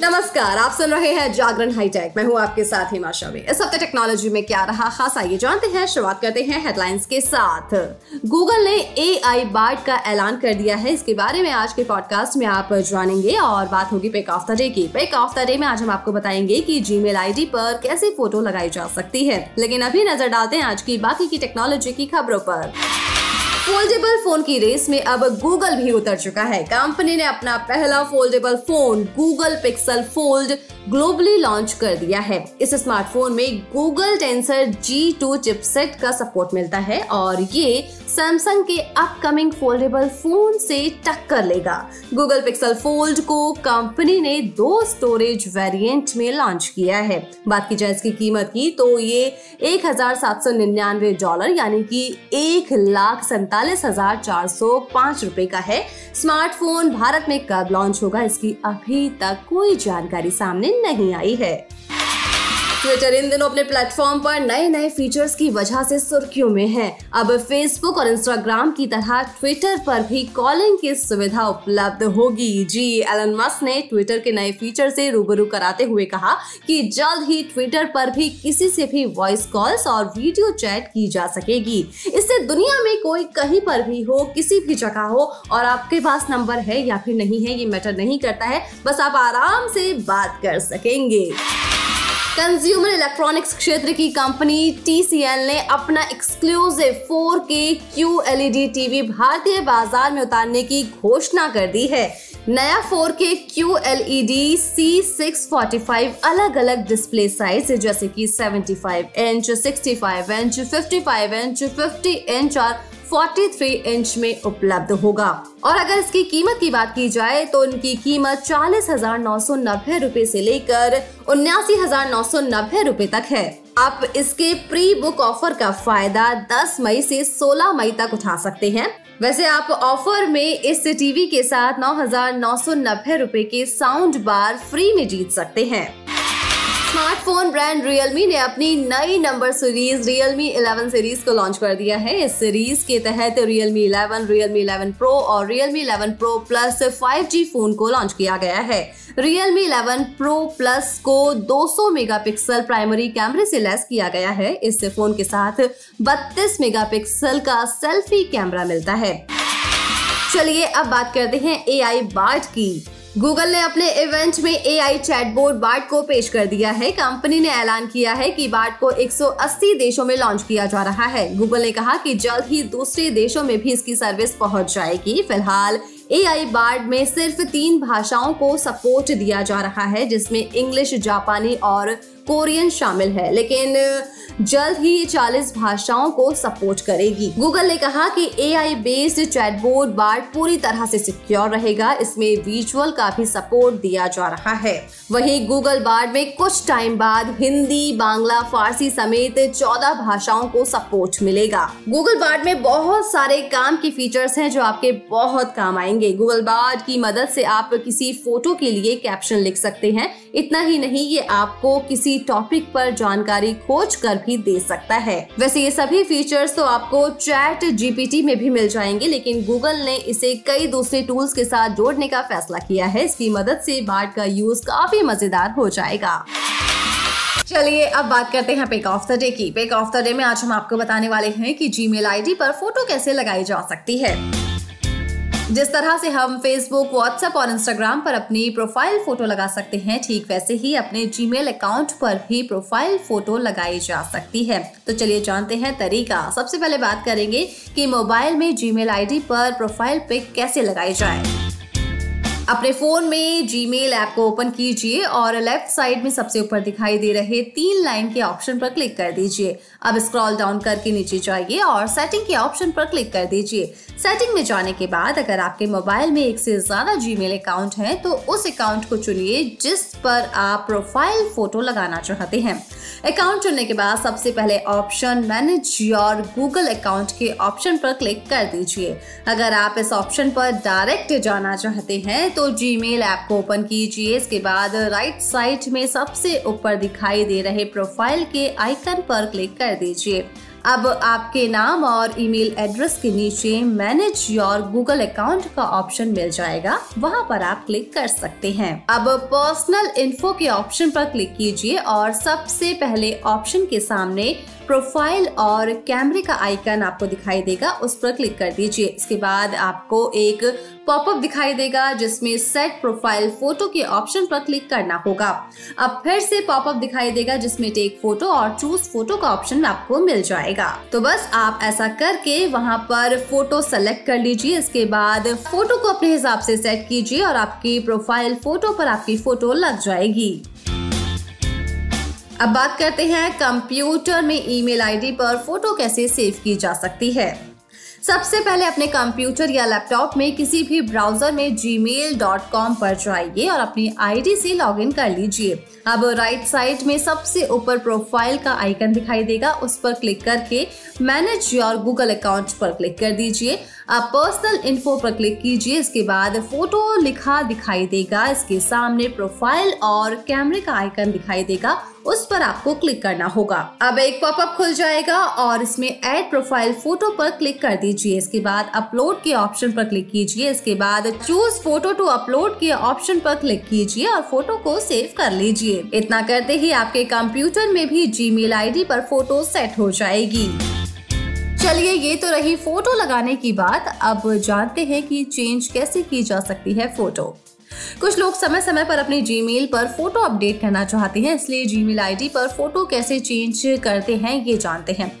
नमस्कार, आप सुन रहे हैं जागरण हाईटेक। मैं हूँ आपके साथ हिमा शमी। इस हफ़्ते टेक्नोलॉजी में क्या रहा खास, आइए जानते हैं। शुरुआत करते हैं हेडलाइंस के साथ। गूगल ने ए आई बार्ड का ऐलान कर दिया है। इसके बारे में आज के पॉडकास्ट में आप जानेंगे और बात होगी पिक ऑफ़ द डे की। पिक ऑफ़ द डे में आज हम आपको बताएँगे कि जीमेल आईडी पर कैसे फ़ोटो लगाई जा सकती है। लेकिन अभी नज़र डालते हैं आज की बाकी की टेक्नोलॉजी की खबरों पर। फोल्डेबल फ़ोन की रेस में अब गूगल भी उतर चुका है। कंपनी ने अपना पहला foldable phone Google Pixel Fold globally launch कर दिया है। इस स्मार्टफ़ोन में Google Tensor G G2 chipset का सपोर्ट मिलता है और ये सैमसंग के अपकमिंग फोल्डेबल फ़ोन से टक्कर लेगा। गूगल पिक्सल फोल्ड को कंपनी ने दो स्टोरेज वेरिएंट में लॉन्च किया है। बात की जाए इसकी कीमत की तो ये एक हज़ार सात सौ निन्यानवे डॉलर यानी कि एक लाख सैतालीस हज़ार चार सौ पाँच रुपए का है। स्मार्टफ़ोन भारत में कब लॉन्च होगा, इसकी अभी तक कोई जानकारी सामने नहीं आई है। ट्विटर इन दिनों अपने प्लेटफॉर्म पर नए नए फीचर्स की वजह से सुर्खियों में है। अब फेसबुक और इंस्टाग्राम की तरह ट्विटर पर भी कॉलिंग की सुविधा उपलब्ध होगी। जी एलन मस्क ने ट्विटर के नए फीचर से रूबरू कराते हुए कहा कि जल्द ही ट्विटर पर भी किसी से भी वॉइस कॉल्स और वीडियो चैट की जा सकेगी। इससे दुनिया में कोई कहीं पर भी हो, किसी भी जगह हो और आपके पास नंबर है या फिर नहीं है, ये मैटर नहीं करता है। बस आप आराम से बात कर सकेंगे। कंज्यूमर इलेक्ट्रॉनिक्स क्षेत्र की कंपनी TCL ने अपना एक्सक्लूसिव 4K QLED टीवी भारतीय बाज़ार में उतारने की घोषणा कर दी है। नया 4K QLED C645 अलग अलग डिस्प्ले साइज़ जैसे कि 75 इंच 65 इंच 55 इंच 50 इंच और 43 इंच में उपलब्ध होगा। और अगर इसकी कीमत की बात की जाए तो इनकी कीमत चालीस हज़ार नौ सौ नब्बे रूपए ऐसी लेकर उन्यासी हज़ार नौ सौ नब्बे रूपए तक है। आप इसके प्री बुक ऑफ़र का फ़ायदा 10 मई से 16 मई तक उठा सकते हैं। वैसे आप ऑफ़र में इस टीवी के साथ नौ हज़ार नौ सौ नब्बे रूपए के साउंड बार फ्री में जीत सकते हैं। स्मार्टफ़ोन ब्रांड Realme ने अपनी नई नंबर सीरीज़ Realme 11 सीरीज़ को लॉन्च कर दिया है। इस सीरीज़ के तहत Realme 11, Realme 11 Pro और Realme 11 Pro Plus 5G phone को लॉन्च किया गया है। Realme 11 Pro Plus को 200 मेगापिक्सल प्राइमरी कैमरे से लेस किया गया है। इस फ़ोन के साथ 32 मेगापिक्सल का सेल्फी कैमरा मिलता है। चलिए अब बात करते हैं ए आई की। गूगल ने अपने इवेंट में ए आई चैटबोर्ड बार्ट को पेश कर दिया है। कंपनी ने ऐलान किया है कि बार्ट को 180 देशों में लॉन्च किया जा रहा है। गूगल ने कहा कि जल्द ही दूसरे देशों में भी इसकी सर्विस पहुँच जाएगी। फ़िलहाल ए आई बार्ड में सिर्फ़ तीन भाषाओं को सपोर्ट दिया जा रहा है, जिसमें इंग्लिश जापानी और कोरियन शामिल है, लेकिन जल्द ही 40 भाषाओं को सपोर्ट करेगी। गूगल ने कहा कि A I based chatbot Bard पूरी तरह से सिक्योर रहेगा, इसमें विजुअल का भी सपोर्ट दिया जा रहा है। वहीं गूगल बार्ड में कुछ टाइम बाद हिंदी, बांग्ला, फारसी समेत 14 भाषाओं को सपोर्ट मिलेगा। गूगल बार्ड में बहुत सारे काम के फीचर्स हैं जो आपके बहुत काम आएँगे। गूगल बार्ड की मदद से आप किसी फ़ोटो के लिए कैप्शन लिख सकते हैं। इतना ही नहीं, ये आपको किसी टॉपिक पर जानकारी खोज कर भी दे सकता है। वैसे ये सभी फीचर्स तो आपको चैट जीपीटी में भी मिल जाएँगे, लेकिन गूगल ने इसे कई दूसरे टूल्स के साथ जोड़ने का फैसला किया है। इसकी मदद से बार्ड का यूज़ काफ़ी मज़ेदार हो जाएगा। चलिए, अब बात करते हैं पेक ऑफ़ द डे की। पेक ऑफ़ द डे में आज हम आपको बताने वाले हैं कि जीमेल आईडी पर फ़ोटो कैसे लगाई जा सकती है। जिस तरह से हम फेसबुक व्हाट्सएप और इंस्टाग्राम पर अपनी प्रोफ़ाइल फ़ोटो लगा सकते हैं, ठीक वैसे ही अपने जीमेल अकाउंट पर भी प्रोफ़ाइल फ़ोटो लगाई जा सकती है। तो चलिए जानते हैं तरीका। सबसे पहले बात करेंगे कि मोबाइल में जीमेल आईडी पर प्रोफ़ाइल पिक कैसे लगाई जाए। अपने फ़ोन में जीमेल ऐप को ओपन कीजिए और लेफ़्ट साइड में सबसे ऊपर दिखाई दे रहे तीन लाइन के ऑप्शन पर क्लिक कर दीजिए। अब स्क्रॉल डाउन करके नीचे जाइए और सेटिंग के ऑप्शन पर क्लिक कर दीजिए। सेटिंग में जाने के बाद अगर आपके मोबाइल में एक से ज़्यादा जीमेल अकाउंट है तो उस अकाउंट को चुनिए जिस पर आप प्रोफ़ाइल फ़ोटो लगाना चाहते हैं। अकाउंट चुनने के बाद सबसे पहले option manage your Google account के ऑप्शन पर क्लिक कर दीजिए। अगर आप इस ऑप्शन पर डायरेक्ट जाना चाहते हैं तो जीमेल ऐप को ओपन कीजिए। इसके बाद राइट साइड में सबसे ऊपर दिखाई दे रहे प्रोफ़ाइल के आइकन पर क्लिक कर दीजिए। अब आपके नाम और ईमेल एड्रेस के नीचे मैनेज योर गूगल अकाउंट का ऑप्शन मिल जाएगा। वहाँ पर आप क्लिक कर सकते हैं। अब पर्सनल इन्फो के ऑप्शन पर क्लिक कीजिए और सबसे पहले ऑप्शन के सामने प्रोफ़ाइल और कैमरे का आइकन आपको दिखाई देगा, उस पर क्लिक कर दीजिए। इसके बाद आपको एक पॉपअप दिखाई देगा, जिसमें सेट प्रोफ़ाइल फ़ोटो के ऑप्शन पर क्लिक करना होगा। अब फिर से पॉपअप दिखाई देगा, जिसमें टेक फ़ोटो और चूज़ फ़ोटो का ऑप्शन आपको मिल जाएगा। तो बस आप ऐसा करके वहाँ पर फ़ोटो सेलेक्ट कर लीजिए। इसके बाद फ़ोटो को अपने हिसाब से सेट कीजिए और आपकी प्रोफ़ाइल फ़ोटो पर आपकी फ़ोटो लग जाएगी। अब बात करते हैं कंप्यूटर में ईमेल आईडी पर फ़ोटो कैसे सेव की जा सकती है। सबसे पहले अपने कंप्यूटर या लैपटॉप में किसी भी ब्राउज़र में gmail.com पर जाइए और अपनी आईडी से लॉगिन कर लीजिए। अब राइट साइड में सबसे ऊपर प्रोफ़ाइल का आइकन दिखाई देगा। उस पर क्लिक करके मैनेज योर गूगल अकाउंट पर क्लिक कर दीजिए। अब पर्सनल इन्फो पर क्लिक कीजिए। इसके बाद फ़ोटो लिखा दिखाई देगा। इसके सामने प्रोफ़ाइल और कैमरे का आइकन दिखाई देगा। उस पर आपको क्लिक करना होगा। अब एक पॉपअप खुल जाएगा और इसमें एड प्रोफ़ाइल फ़ोटो पर क्लिक कर दीजिए। इसके बाद अपलोड के ऑप्शन पर क्लिक कीजिए। इसके बाद चूज़ फ़ोटो टू अपलोड के ऑप्शन पर क्लिक कीजिए और फ़ोटो को सेव कर लीजिए। इतना करते ही आपके कंप्यूटर में भी जी मेल पर फ़ोटो सेट हो जाएगी। चलिए, ये तो रही फ़ोटो लगाने की बात। अब जानते हैं कि चेंज कैसे की जा सकती है फ़ोटो कुछ लोग समय समय पर अपनी जीमेल पर फ़ोटो अपडेट करना चाहते हैं, इसलिए जीमेल आईडी पर फ़ोटो कैसे चेंज करते हैं, ये जानते हैं।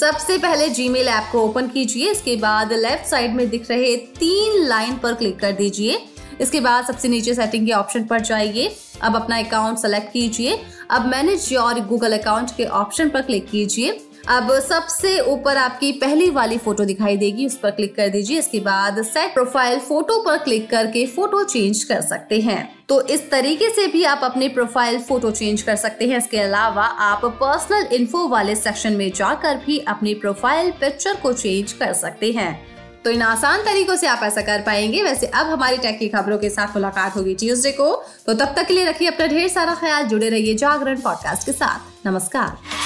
सबसे पहले जीमेल ऐप को ओपन कीजिए, इसके बाद लेफ़्ट साइड में दिख रहे तीन लाइन पर क्लिक कर दीजिए। इसके बाद सबसे नीचे सेटिंग के ऑप्शन पर जाइए। अब अपना अकाउंट सेलेक्ट कीजिए। अब मैनेज योर गूगल अकाउंट के ऑप्शन पर क्लिक कीजिए। अब सबसे ऊपर आपकी पहली वाली फ़ोटो दिखाई देगी, उस पर क्लिक कर दीजिए, इसके बाद सेट प्रोफ़ाइल फ़ोटो पर क्लिक करके फ़ोटो चेंज कर सकते हैं। तो इस तरीके से भी आप अपने प्रोफ़ाइल फ़ोटो चेंज कर सकते हैं। इसके अलावा आप पर्सनल इन्फो वाले सेक्शन में जाकर भी अपनी प्रोफ़ाइल पिक्चर को चेंज कर सकते हैं। तो इन आसान तरीकों से आप ऐसा कर पाएँगे। वैसे अब हमारी टेक की खबरों के साथ मुलाकात होगी ट्यूसडे को। तो तब तक के लिए रखिए अपना ढेर सारा ख्याल, जुड़े रहिए जागरण पॉडकास्ट के साथ। नमस्कार।